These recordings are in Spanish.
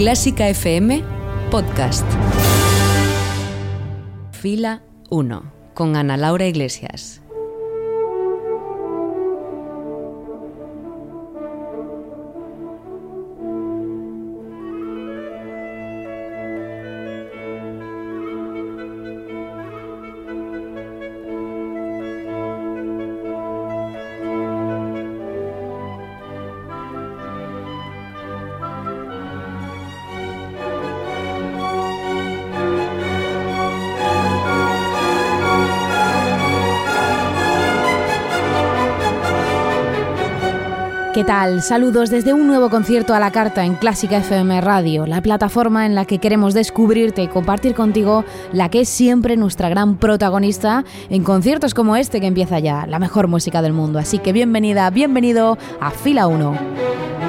Clásica FM Podcast. Fila 1 con Ana Laura Iglesias. Saludos desde un nuevo concierto a la carta en Clásica FM Radio, la plataforma en la que queremos descubrirte y compartir contigo la que es siempre nuestra gran protagonista en conciertos como este que empieza ya, la mejor música del mundo. Así que bienvenida, bienvenido a Fila 1.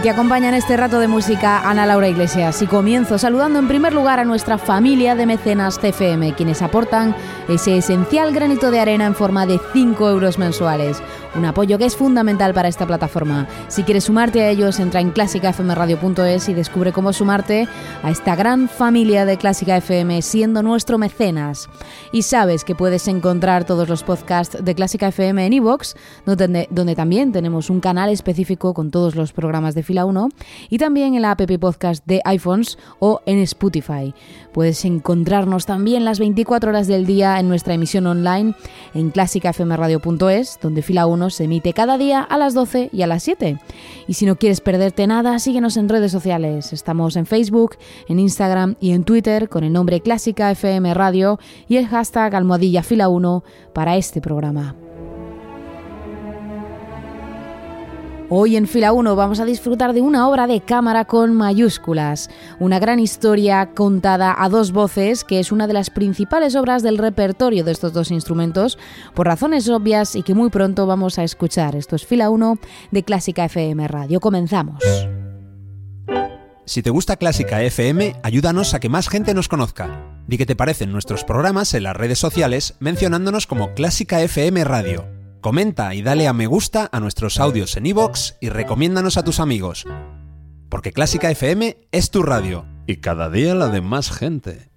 Te acompaña en este rato de música Ana Laura Iglesias. Y comienzo saludando en primer lugar a nuestra familia de mecenas CFM, quienes aportan ese esencial granito de arena en forma de 5 euros mensuales un apoyo que es fundamental para esta plataforma. Si quieres sumarte a ellos, entra en clásicafmradio.es y descubre cómo sumarte a esta gran familia de Clásica FM siendo nuestro mecenas. Y sabes que puedes encontrar todos los podcasts de Clásica FM en iVoox, donde, donde también tenemos un canal específico con todos los programas de Fila 1 y también en la app podcast de iPhones o en Spotify. Puedes encontrarnos también las 24 horas del día en nuestra emisión online en clásicafmradio.es, donde Fila 1 se emite cada día a las 12 y a las 7. Y si no quieres perderte nada, síguenos en redes sociales. Estamos en Facebook, en Instagram y en Twitter con el nombre Clásica FM Radio y el hashtag almohadilla fila 1 para este programa. Hoy en Fila 1 vamos a disfrutar de una obra de cámara con mayúsculas, una gran historia contada a dos voces que es una de las principales obras del repertorio de estos dos instrumentos por razones obvias y que muy pronto vamos a escuchar. Esto es Fila 1 de Clásica FM Radio. Comenzamos. Si te gusta Clásica FM, ayúdanos a que más gente nos conozca. Di qué te parecen nuestros programas en las redes sociales mencionándonos como Clásica FM Radio. Comenta y dale a me gusta a nuestros audios en iVoox y recomiéndanos a tus amigos. Porque Clásica FM es tu radio y cada día la de más gente.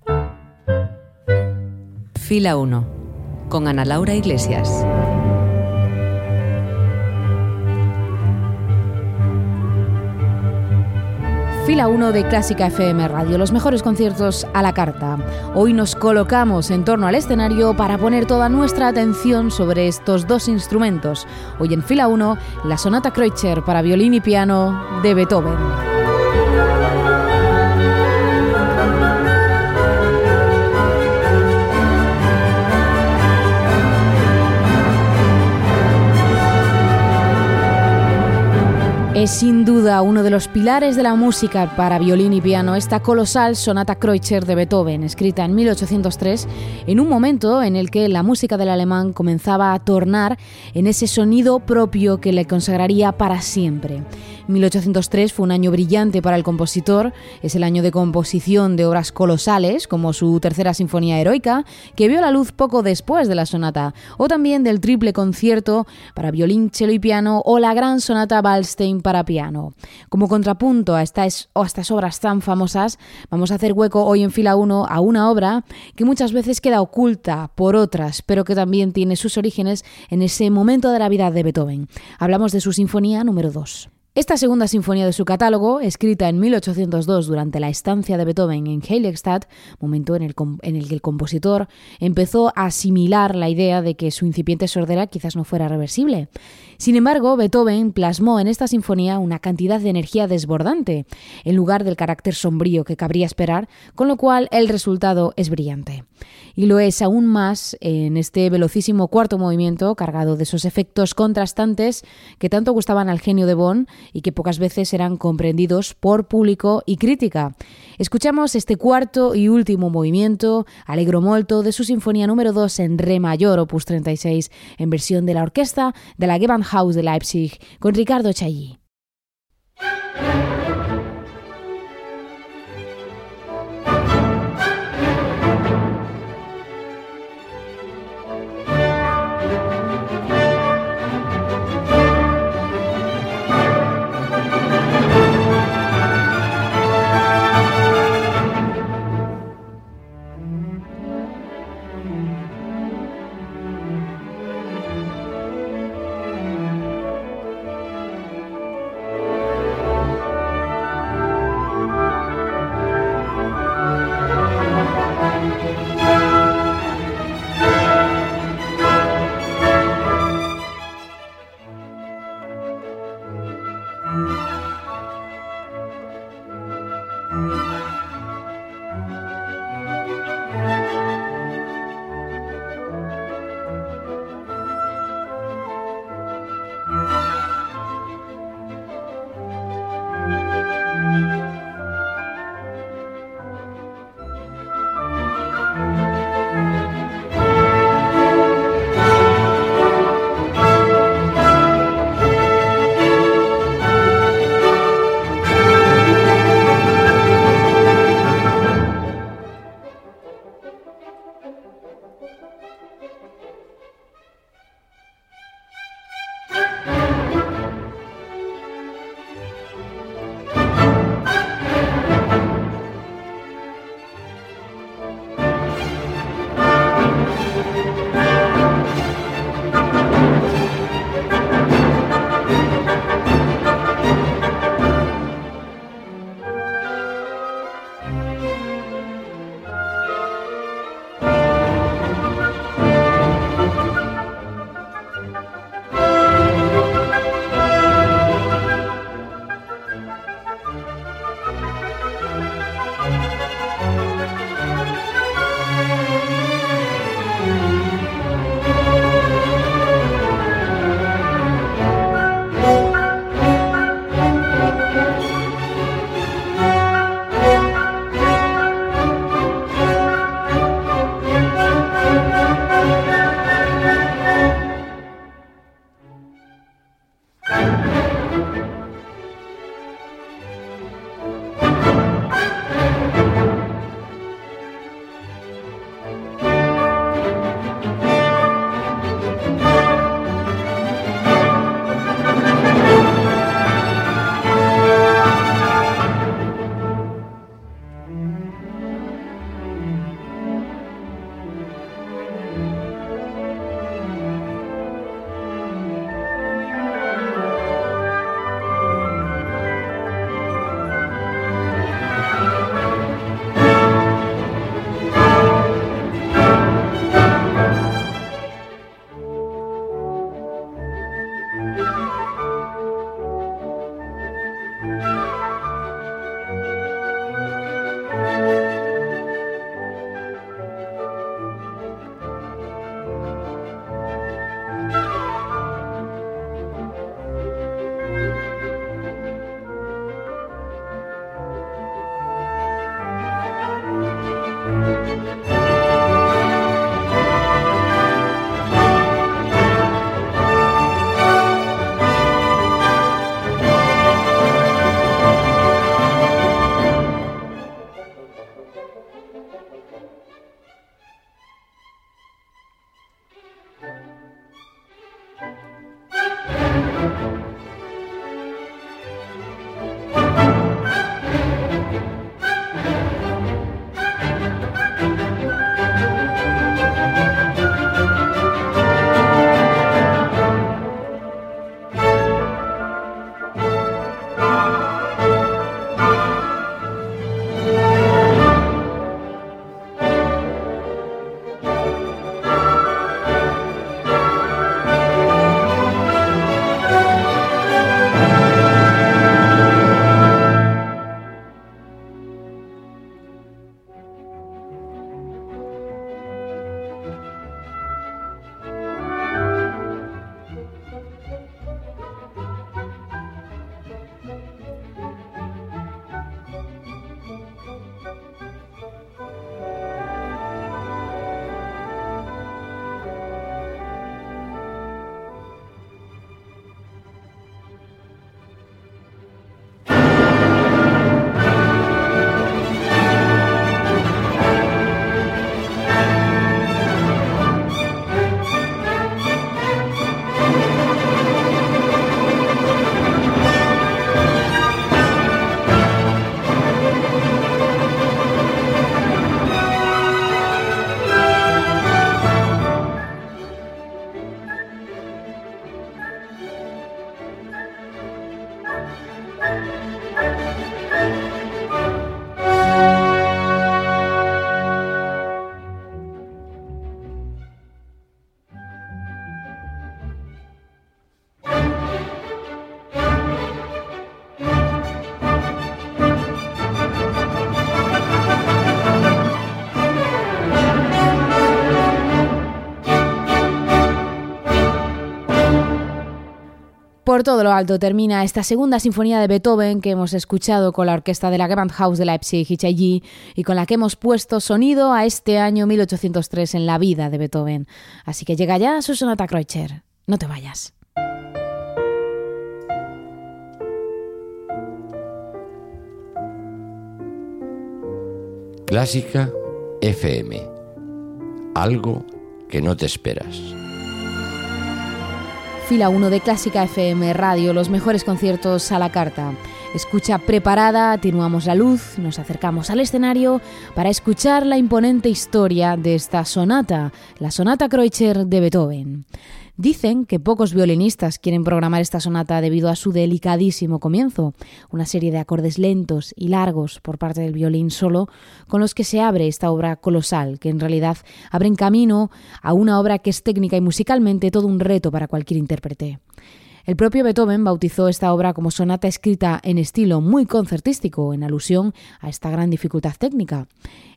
Fila 1 con Ana Laura Iglesias. Fila 1 de Clásica FM Radio, los mejores conciertos a la carta. Hoy nos colocamos en torno al escenario para poner toda nuestra atención sobre estos dos instrumentos. Hoy en Fila 1, la sonata Kreutzer para violín y piano de Beethoven. Sin duda uno de los pilares de la música para violín y piano, esta colosal sonata Kreutzer de Beethoven, escrita en 1803, en un momento en el que la música del alemán comenzaba a tornar en ese sonido propio que le consagraría para siempre. 1803 fue un año brillante para el compositor, es el año de composición de obras colosales, como su tercera sinfonía heroica, que vio la luz poco después de la sonata, o también del triple concierto para violín, cello y piano, o la gran sonata Waldstein para piano. Como contrapunto a estas, obras tan famosas, vamos a hacer hueco hoy en fila 1 a una obra que muchas veces queda oculta por otras, pero que también tiene sus orígenes en ese momento de la vida de Beethoven. Hablamos de su sinfonía número 2. Esta segunda sinfonía de su catálogo, escrita en 1802 durante la estancia de Beethoven en Heiligstadt, momento en el, en el, que el compositor empezó a asimilar la idea de que su incipiente sordera quizás no fuera reversible. Sin embargo, Beethoven plasmó en esta sinfonía una cantidad de energía desbordante, en lugar del carácter sombrío que cabría esperar, con lo cual el resultado es brillante. Y lo es aún más en este velocísimo cuarto movimiento, cargado de esos efectos contrastantes que tanto gustaban al genio de Bonn y que pocas veces eran comprendidos por público y crítica. Escuchamos este cuarto y último movimiento, Alegro molto, de su sinfonía número 2 en re mayor, opus 36, en versión de la orquesta de la Gewandhaus de Leipzig, con Ricardo Chailly. Por todo lo alto termina esta segunda sinfonía de Beethoven que hemos escuchado con la orquesta de la Gewandhaus de Leipzig HIG y con la que hemos puesto sonido a este año 1803 en la vida de Beethoven. Así que llega ya su sonata Kreutzer. No te vayas. Clásica FM. Algo que no te esperas. Fila 1 de Clásica FM Radio, los mejores conciertos a la carta. Escucha preparada, atenuamos la luz, nos acercamos al escenario para escuchar la imponente historia de esta sonata, la sonata Kreutzer de Beethoven. Dicen que pocos violinistas quieren programar esta sonata debido a su delicadísimo comienzo, una serie de acordes lentos y largos por parte del violín solo, con los que se abre esta obra colosal, que en realidad abren camino a una obra que es técnica y musicalmente todo un reto para cualquier intérprete. El propio Beethoven bautizó esta obra como sonata escrita en estilo muy concertístico, en alusión a esta gran dificultad técnica.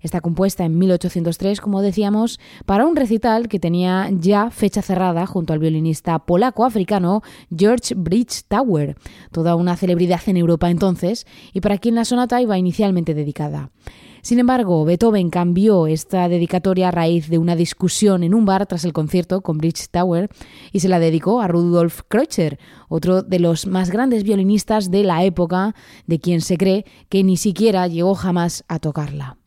Está compuesta en 1803, como decíamos, para un recital que tenía ya fecha cerrada junto al violinista polaco-africano George Bridge Tower, toda una celebridad en Europa entonces, y para quien la sonata iba inicialmente dedicada. Sin embargo, Beethoven cambió esta dedicatoria a raíz de una discusión en un bar tras el concierto con Bridge Tower y se la dedicó a Rudolf Kreutzer, otro de los más grandes violinistas de la época, de quien se cree que ni siquiera llegó jamás a tocarla.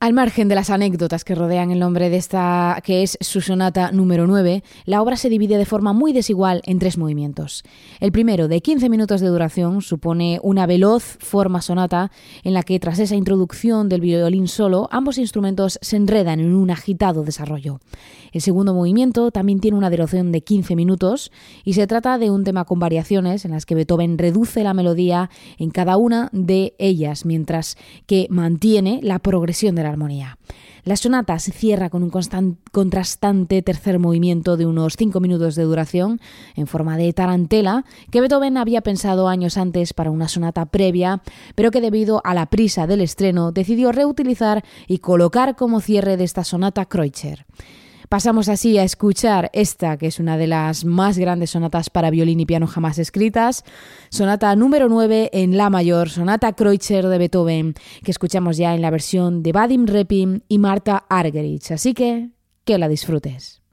Al margen de las anécdotas que rodean el nombre de esta, que es su sonata número 9, la obra se divide de forma muy desigual en tres movimientos. El primero, de 15 minutos de duración, supone una veloz forma sonata en la que, tras esa introducción del violín solo, ambos instrumentos se enredan en un agitado desarrollo. El segundo movimiento también tiene una duración de 15 minutos y se trata de un tema con variaciones en las que Beethoven reduce la melodía en cada una de ellas, mientras que mantiene la progresión de la armonía. La sonata se cierra con un contrastante tercer movimiento de unos 5 minutos de duración en forma de tarantela que Beethoven había pensado años antes para una sonata previa, pero que debido a la prisa del estreno decidió reutilizar y colocar como cierre de esta sonata Kreutzer. Pasamos así a escuchar esta, que es una de las más grandes sonatas para violín y piano jamás escritas, sonata número 9 en La mayor, sonata Kreutzer de Beethoven, que escuchamos ya en la versión de Vadim Repin y Marta Argerich. Así que, que la disfrutes.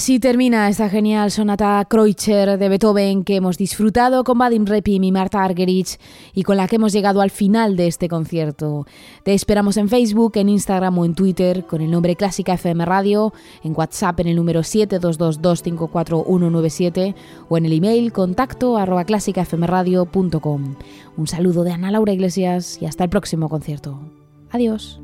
Así termina esta genial sonata Kreutzer de Beethoven que hemos disfrutado con Vadim Repin y Marta Argerich y con la que hemos llegado al final de este concierto. Te esperamos en Facebook, en Instagram o en Twitter con el nombre Clásica FM Radio, en WhatsApp en el número 722254197 o en el email contacto arroba clásicafmradio.com. Un saludo de Ana Laura Iglesias y hasta el próximo concierto. Adiós.